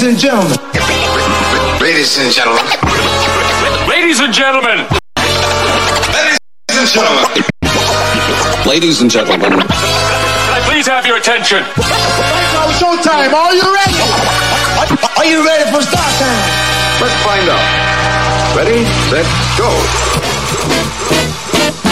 Ladies and gentlemen. Ladies and gentlemen. Ladies and gentlemen. Ladies and gentlemen. Ladies and gentlemen. Can I please have your attention? Showtime, are you ready? Are, you ready for start time? Let's find out. Ready, Let's go.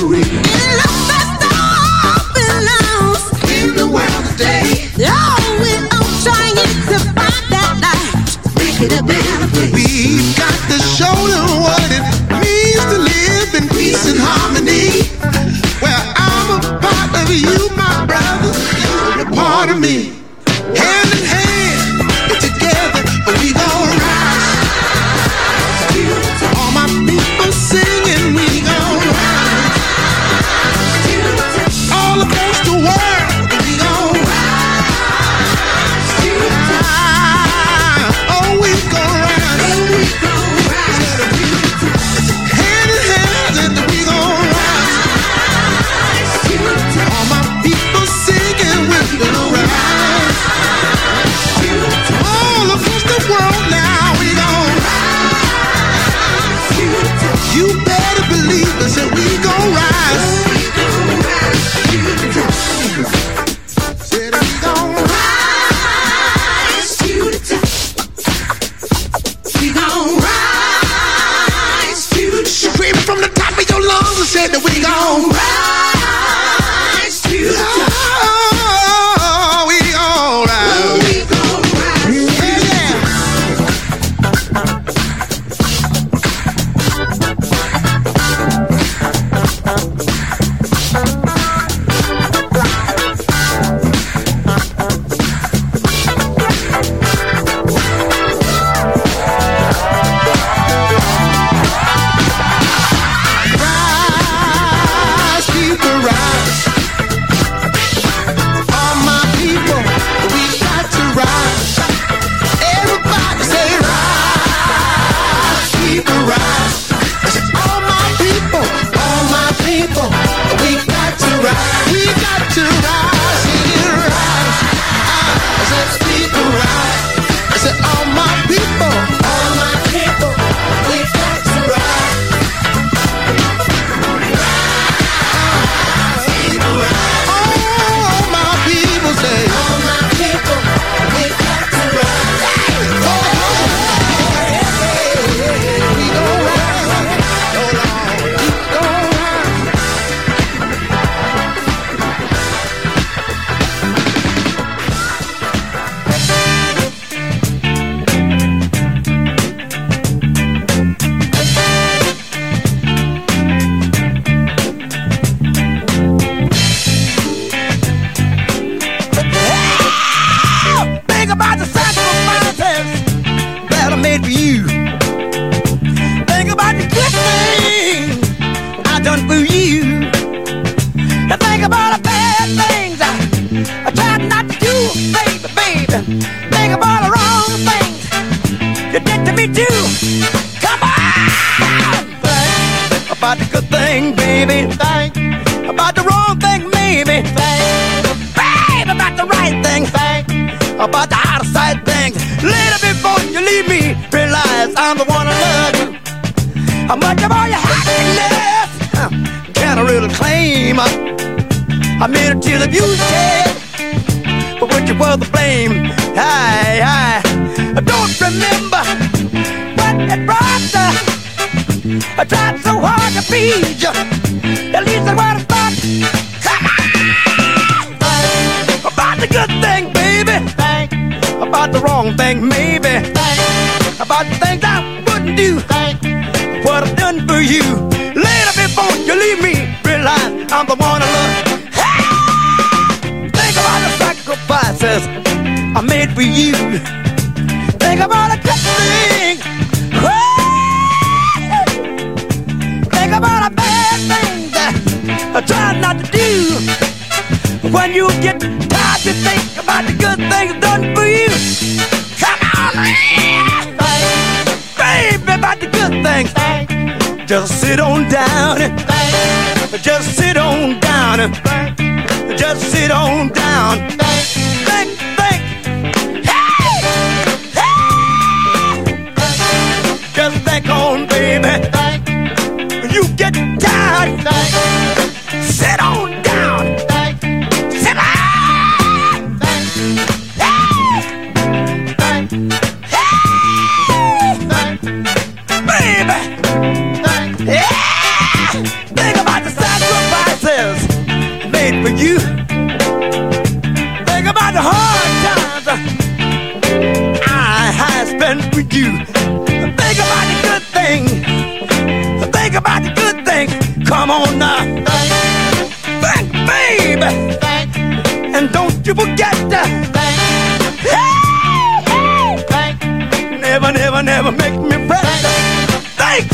memory. Thing, maybe. Think about the things I wouldn't do. Think what I've done for you. Later before you leave me, realize I'm the one I love. Think about the sacrifices I made for you. Think about the good thing. Think about the bad things that I try not to do. When you get tired, you think about the good things done for you. Just sit on down. Just sit on down. Just sit on down. You forget that. Never, never, never make me fret. Think,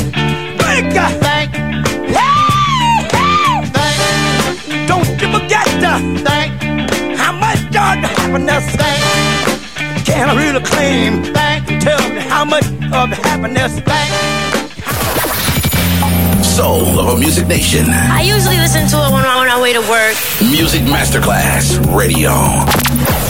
think, uh. think. Don't you forget to think how much the happiness can I really claim? Think, tell me how much of happiness. Soul of a Music Nation. I usually listen to it when I'm on my way to work. Music Masterclass Radio.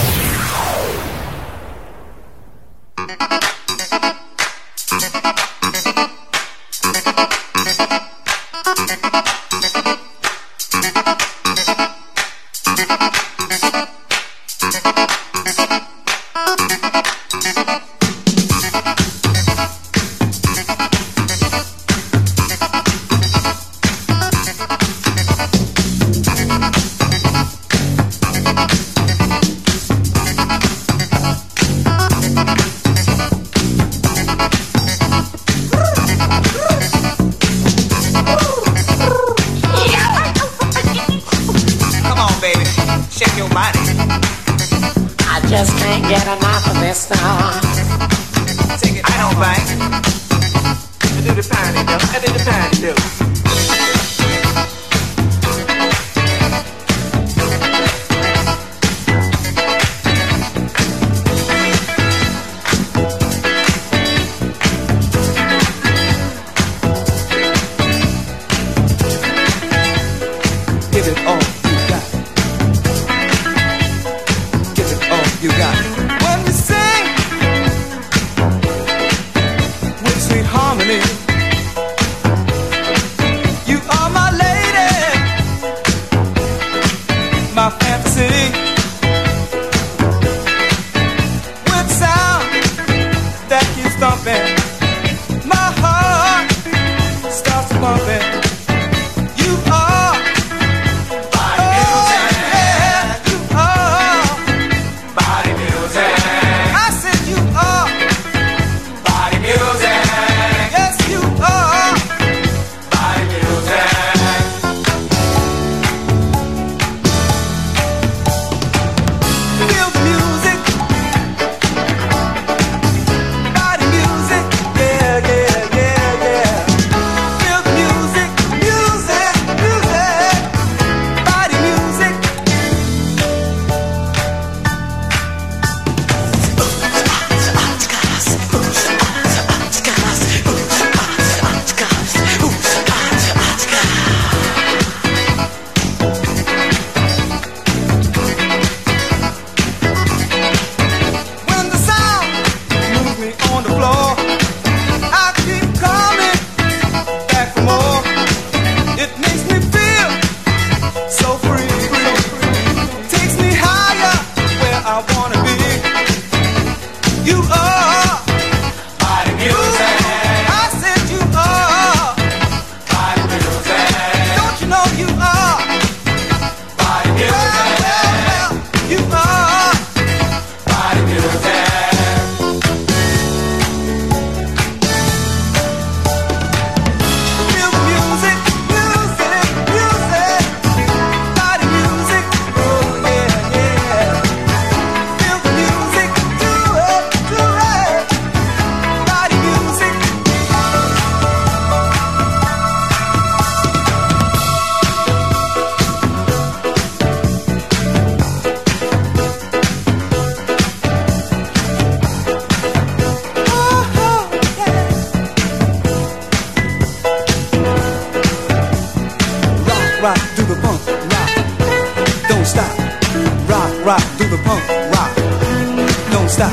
stop,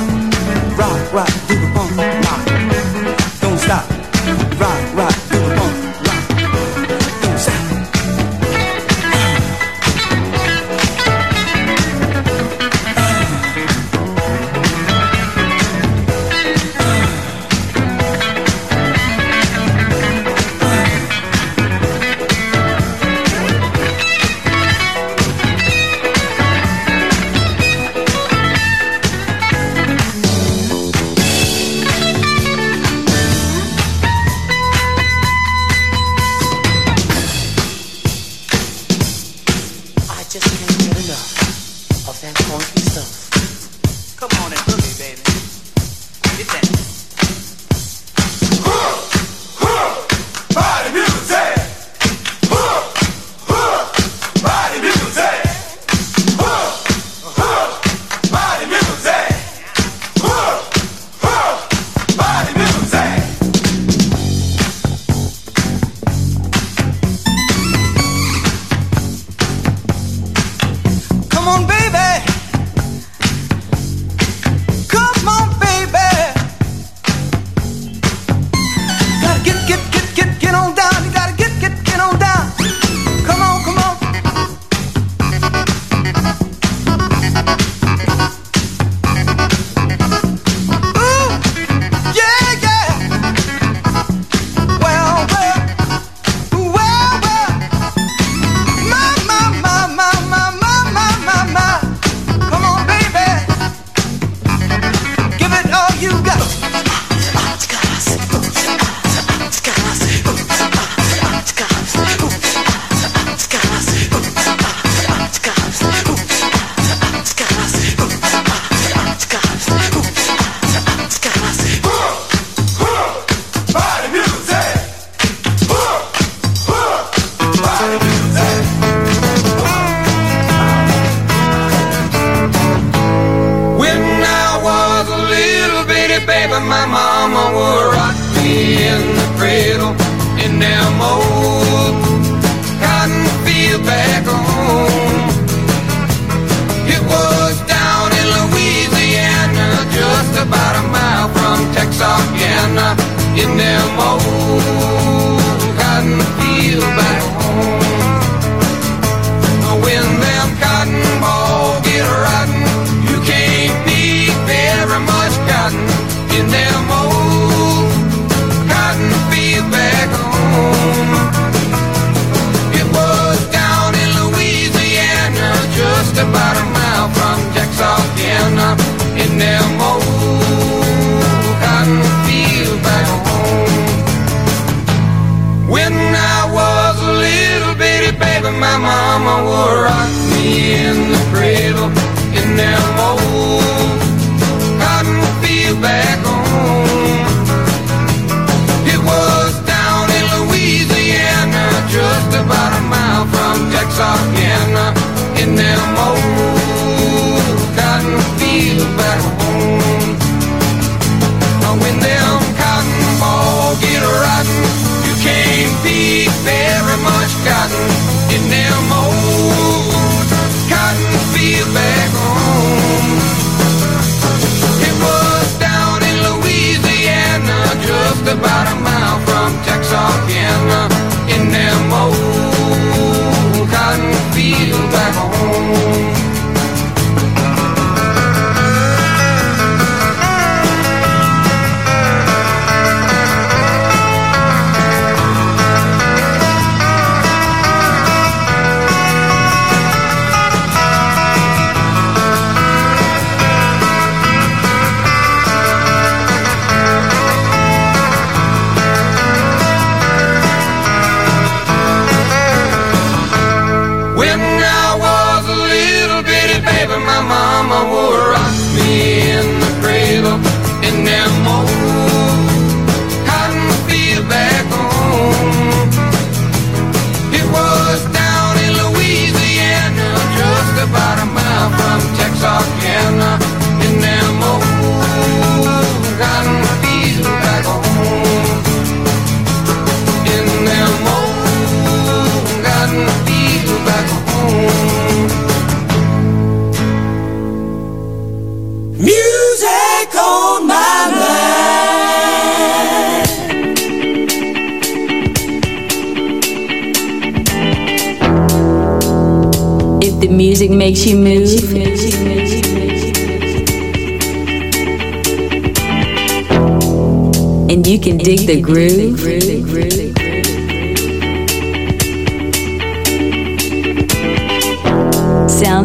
rock, rock, do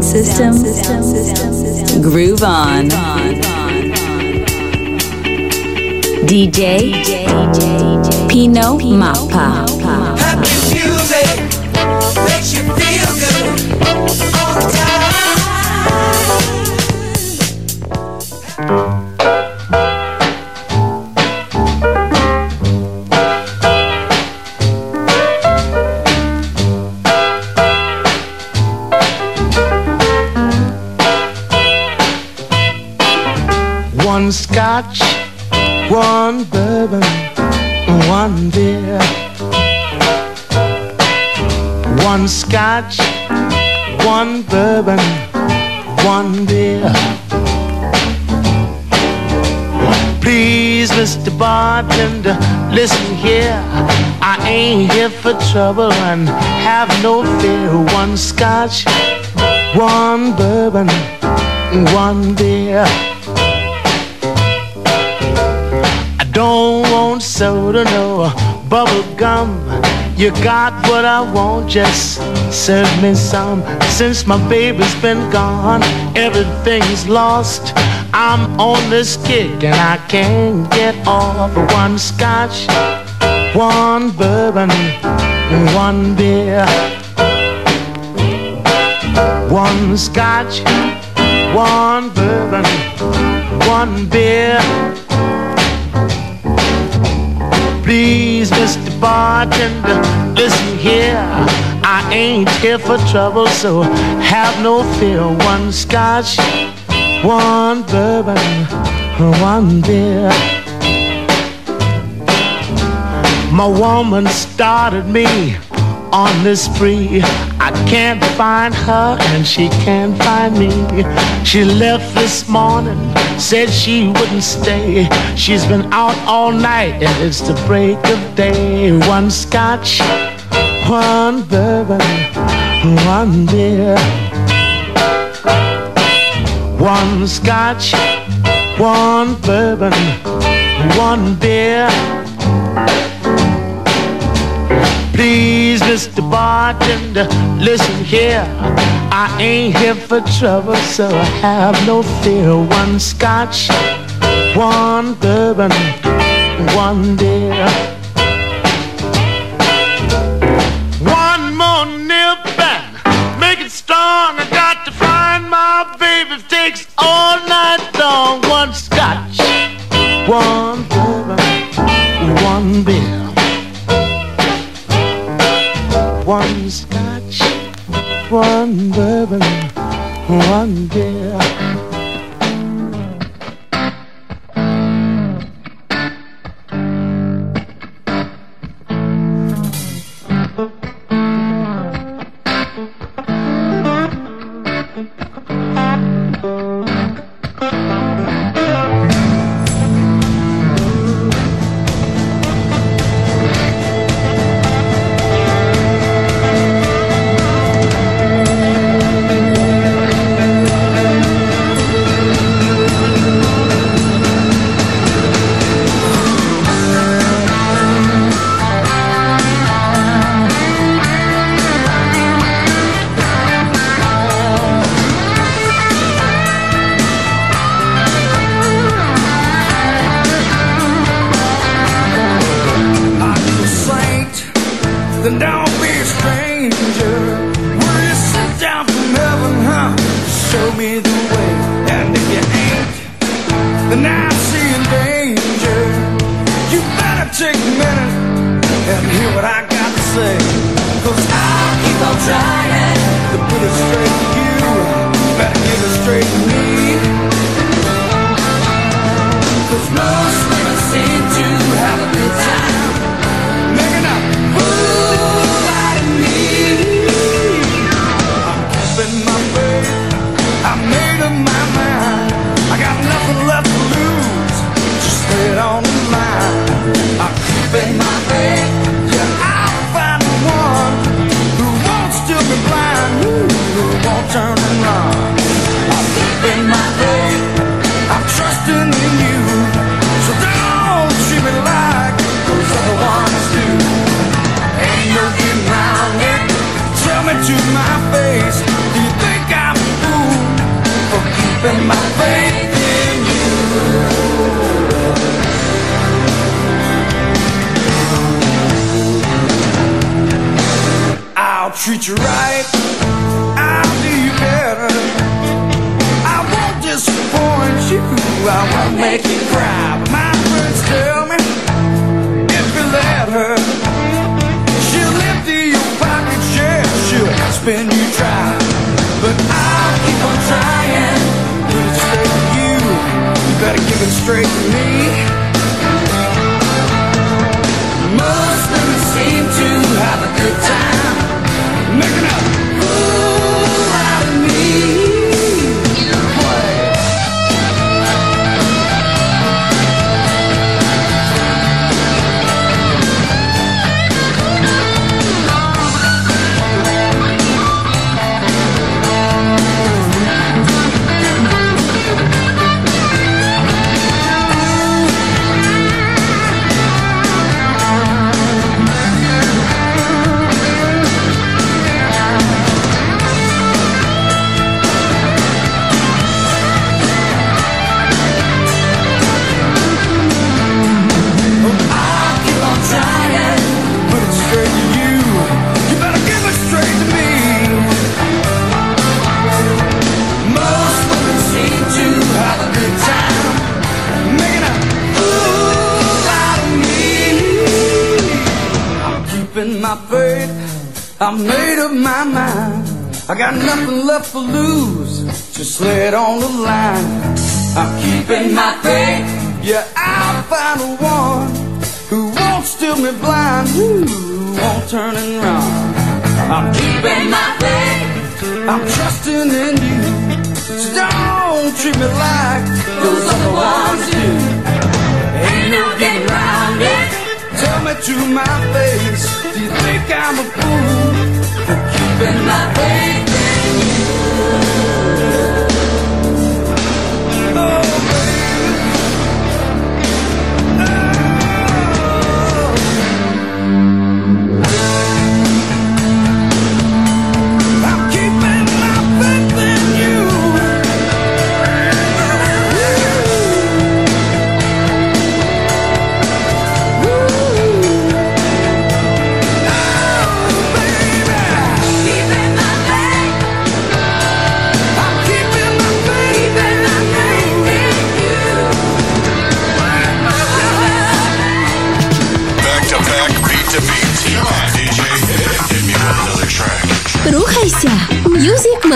Sound system. Groove on. DJ Pino Mappa. One bourbon, one beer. Please, Mr. Bartender, listen here. I ain't here for trouble and have no fear. One scotch, one bourbon, one beer. I don't want soda, no bubble gum. You got what I want, just serve me some. Since my baby's been gone, everything's lost. I'm on this kick and I can't get off. One scotch, one bourbon, one beer. One scotch, one bourbon, one beer. Please, Mr. Bartender, listen here. I ain't here for trouble, so have no fear. One scotch, one bourbon, one beer. My woman started me on this spree. I can't find her and she can't find me. She left this morning, said she wouldn't stay. She's been out all night and it's the break of day. One scotch, one bourbon, one beer. One scotch, one bourbon, one beer. Please, Mr. Bartender, listen here. I ain't here for trouble, so I have no fear. One scotch, one bourbon, one beer. My baby. Takes all night long. One scotch, one bourbon, one beer. One scotch, one bourbon, one beer.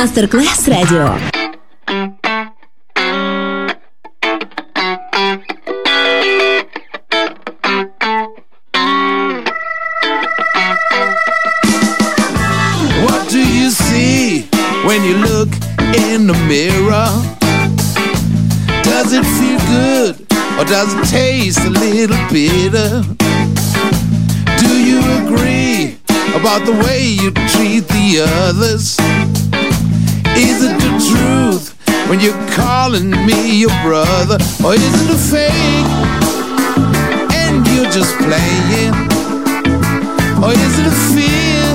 Мастер-класс радио. What do you see when you look in the mirror? Does it feel good or does it taste a little bitter? Do you agree about the way you treat the others? you're calling me your brother, or is it a fake? And you're just playing, or is it a fear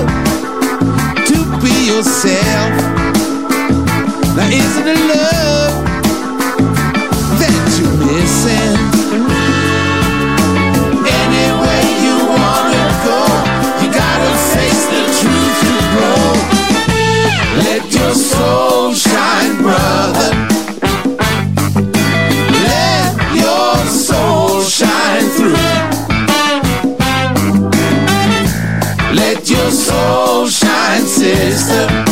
to be yourself? Now is it a love? sister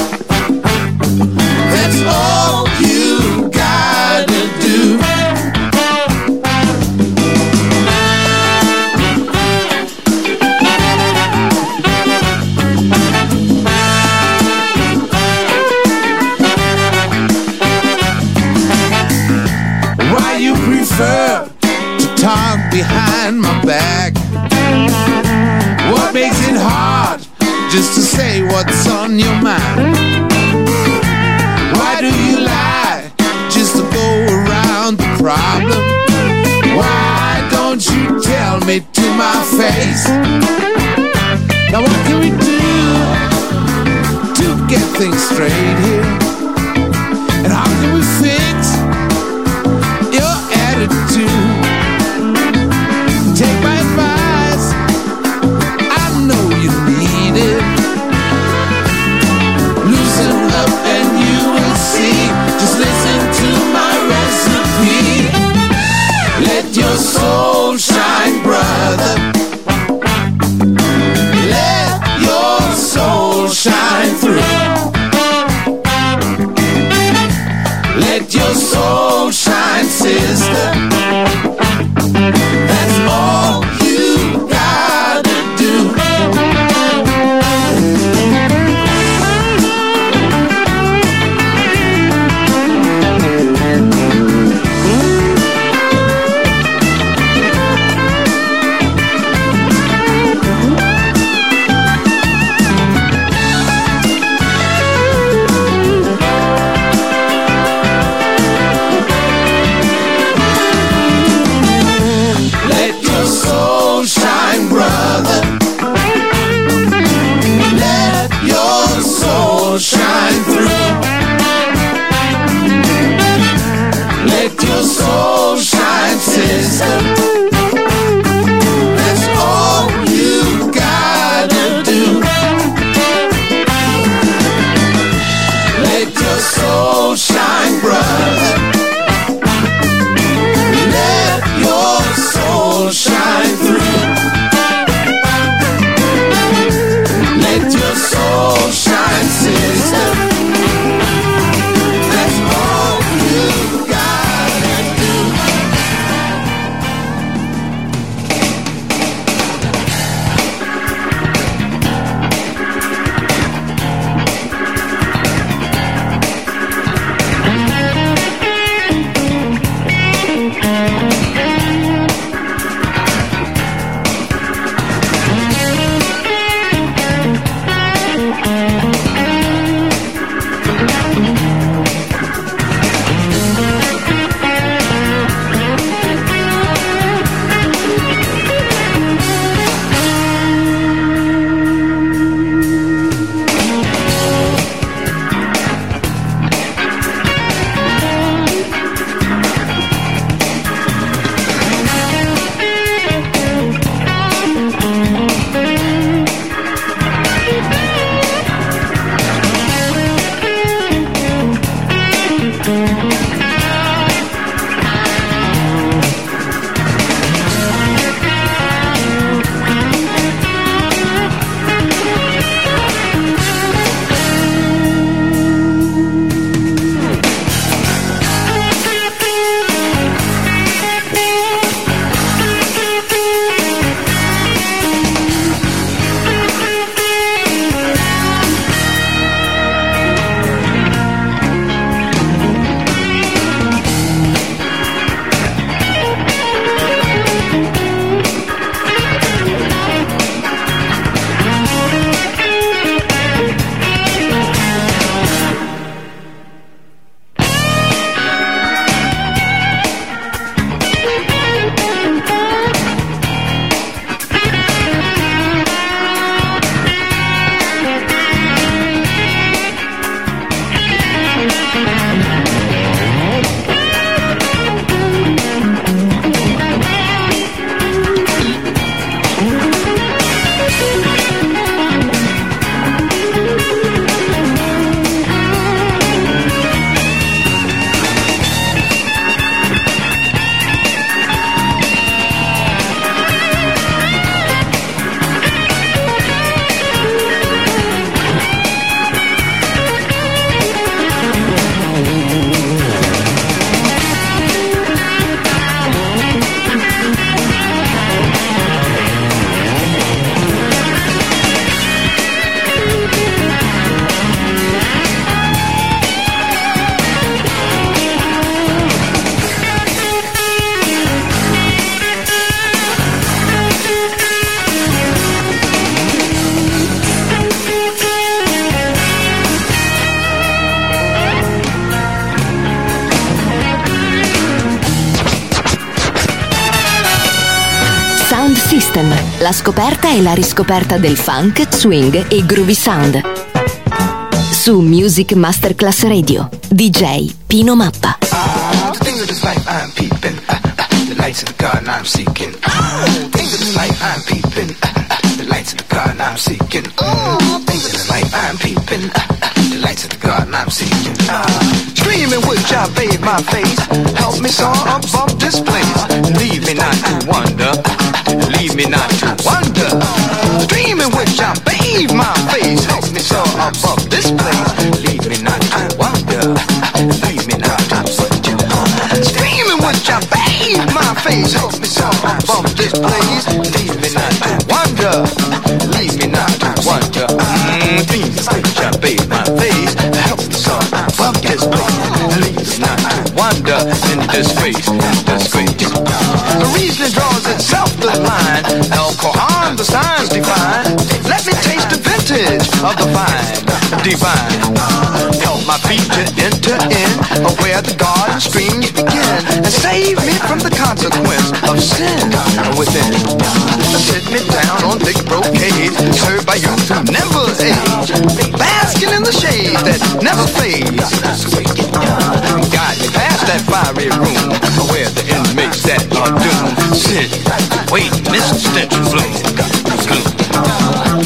e la riscoperta del funk, swing e groovy sound. Su Music Masterclass Radio, DJ Pino Mappa. The things of this life I'm peeping. Uh, uh, the lights of the garden I'm seeking. Uh, things of this life I'm peeping. Uh, uh, the lights of the garden I'm seeking. Uh, things of this life I'm peeping. Uh, uh, the lights of the garden I'm seeking. Uh, screaming which I bathe my face. Help me soar above this place. Leave me not to wonder. Leave me not to wonder. Dreaming which I bathe my face. Help me soar above this place. Leave me not to wonder. Leave me not to wonder. Screaming which I bathe my face. Help me soar above this place. Leave me not to wonder. Leave me not to wonder. Mm, dreaming which I bathe my face. Help me soar above this place. Leave me not to wonder. In in disgrace. The draws itself the line. Alcohol, the signs define. Let me taste the vintage of the vine, divine. Help my feet to enter in where the garden streams begin and save me from the consequence of sin within. Sit me down on thick brocade, served by youth who never age, basking in the shade that never fades. Guide me past that fiery room where the inmates that are doomed sit, wait, Mr. Stench and Bloom.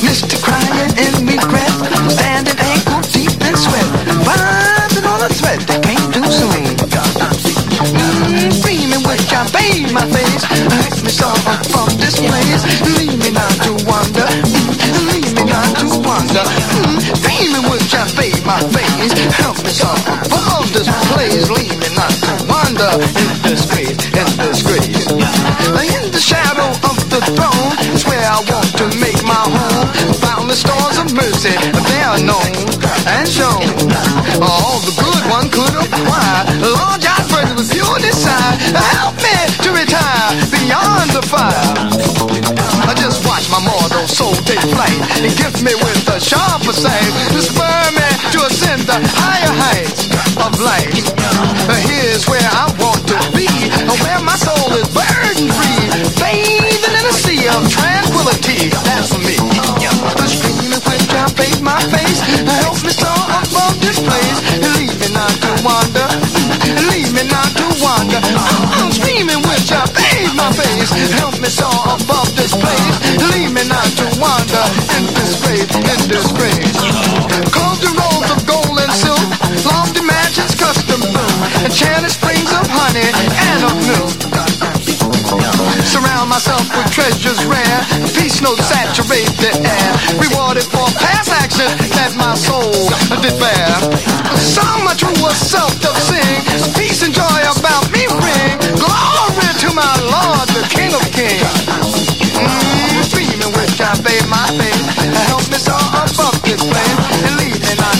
Mr. Crying in regret, standing ankle deep in sweat, vibing on a thread that came too soon. Mm, Screaming which I bathe my face, hurt me so from this place. Leave me not to wonder, mm, leave me not to wonder. Mm, Screaming which I bathe my face, help me so above this place. Leave me not to wonder in disgrace, in disgrace. In the shadow of the throne is where I want to make my home. Found the stores of mercy, they are known and shown. All the good one could acquire. Lord, I pray with you decide. Help me to retire beyond the fire. I just watch my mortal soul take flight and gift me with a sharper sight to spur me to ascend the higher heights of life. Here's where I want to be, where my soul is bathe my face, help me soar above this place. Leave me not to wander, leave me not to wander. I'm screaming which I bathe my face, help me soar above this place. Leave me not to wander in disgrace, in disgrace. Cause the rolls of gold and silk, lofty mansions custom built, enchanted springs of honey. Surround myself with treasures rare. Peace notes saturate the air. Rewarded for past action that my soul did bear. So much truer self doth sing. Peace and joy about me ring. Glory to my Lord, the King of Kings. Mm, Dreaming which I bathe my face. Help me soar above this place. And lead me not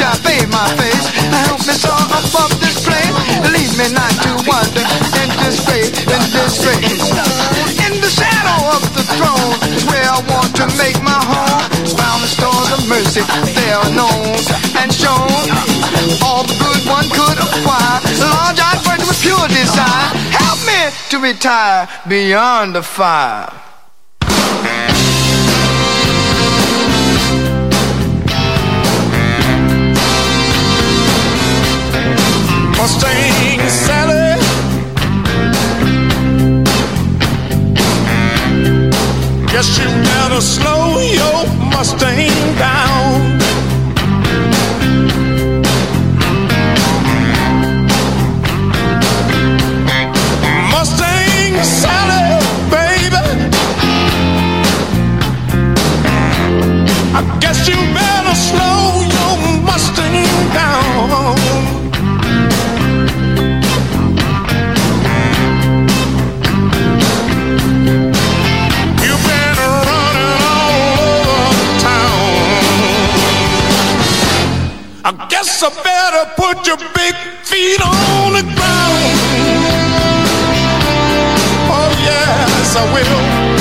bathe my face. Help me soar above this place. Lead me not to wander in this place, in this place. In the shadow of the throne is where I want to make my home. Found the stores of mercy, they are known and shown. All the good one could acquire. Lord, I burn with pure desire. Help me to retire beyond the fire. Mustang Sally. Guess you better slow your Mustang down. Mustang Sally, baby. I guess you better slow your Mustang down. I better put your big feet on the ground. Oh yes, I will.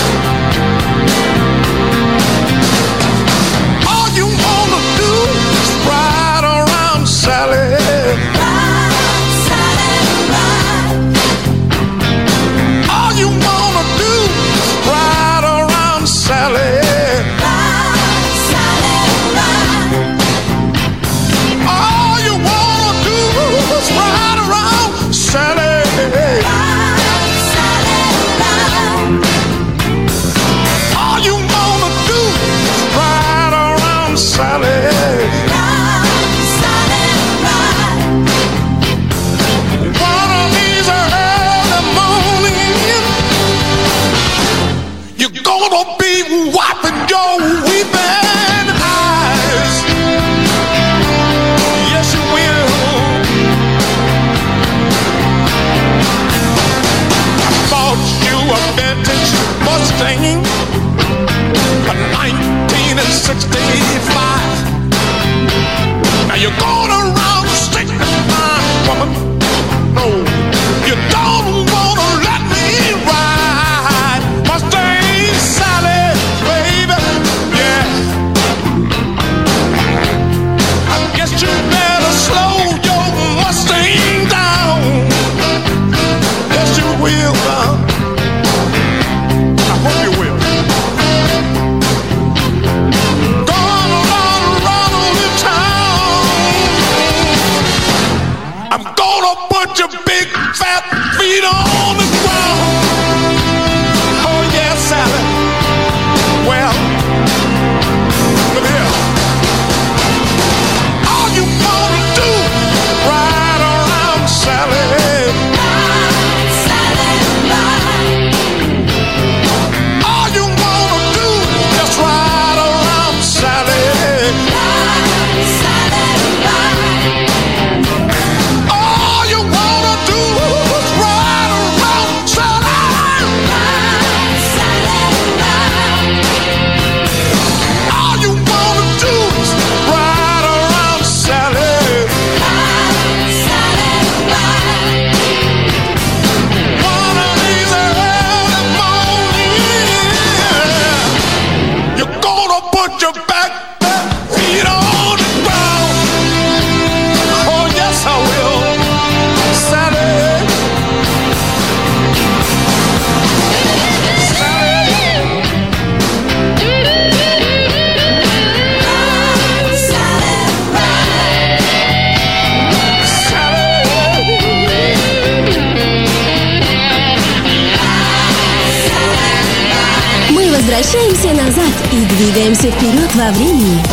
Во времени.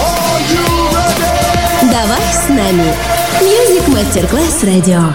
Давай с нами. Music Masterclass Radio.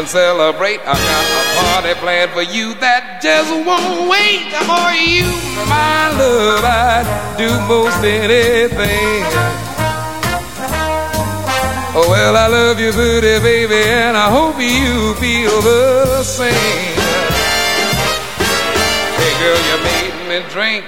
And celebrate. I got a party planned for you that just won't wait for you, my love. I'd do most anything. Oh, well, I love you, pretty baby, and I hope you feel the same. Hey, girl, you made me drink.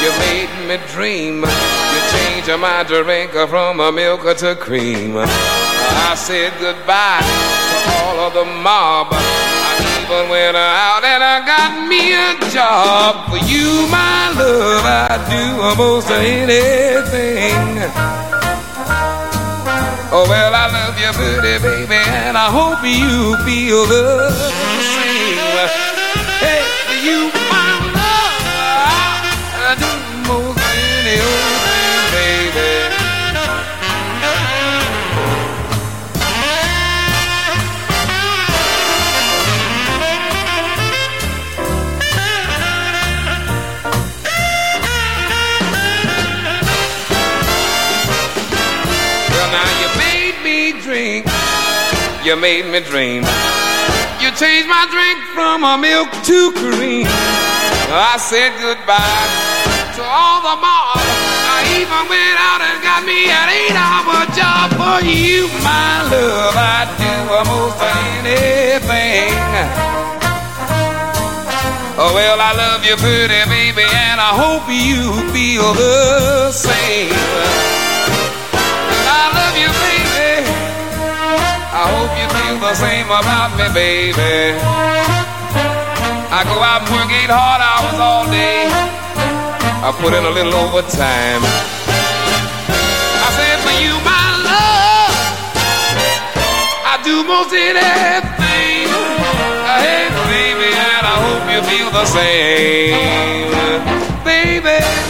You made me dream. You changed my drink from a milk to cream. I said goodbye of the mob. I even went out and I got me a job. For you, my love, I'd do almost anything. Oh, well, I love you, pretty baby, and I hope you feel the same. Hey, you, you made me dream. You changed my drink from a milk to cream. I said goodbye to all the mob. I even went out and got me an eight-hour job for you, my love. I'd do almost anything. Oh, well, I love you, pretty baby, and I hope you feel the same. I hope you feel the same about me, baby. I go out and work eight hard hours all day. I put in a little overtime. I said for you, my love, I do most anything. Hey, baby, and I hope you feel the same, baby.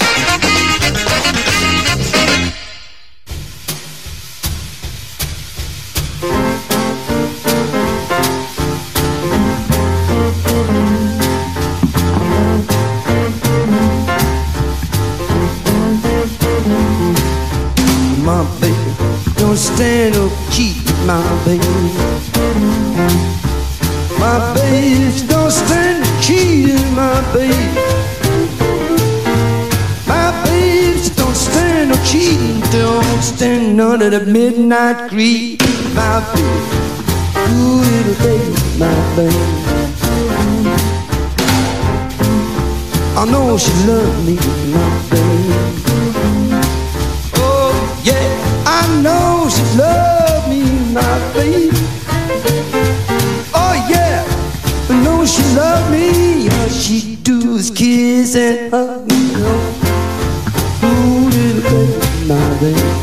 Of the midnight creep, my baby. Ooh, little baby, my baby. I know she loves me, my baby. Oh, yeah, I know she love me, my baby. Oh, yeah, I know she love me. All she do is kiss and hug me. Oh, ooh, little baby, my baby.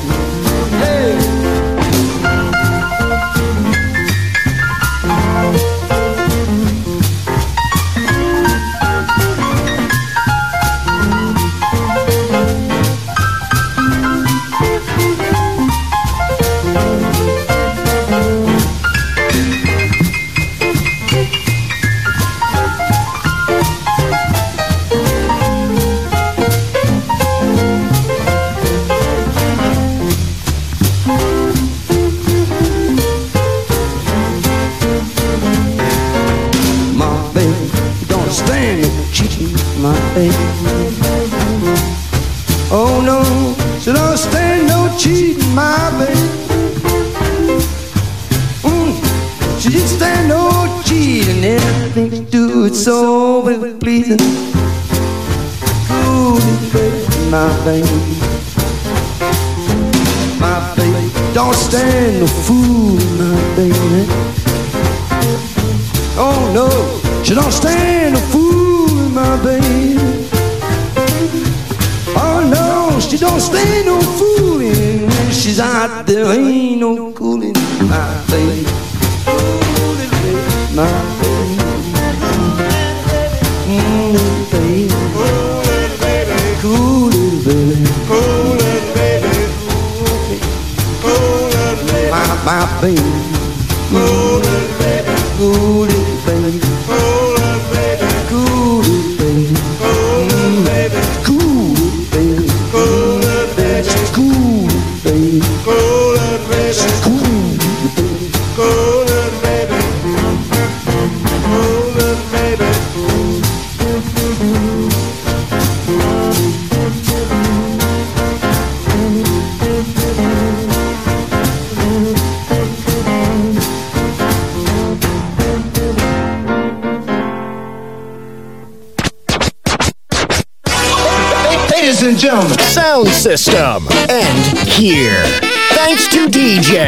face. Oh no, she don't stand no cheating, my baby. Mm, she didn't stand no cheating, everything she do it's so pleasing. Ooh, my baby.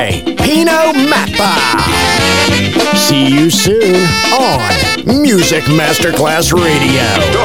Pino Mappa. See you soon on Music Masterclass Radio.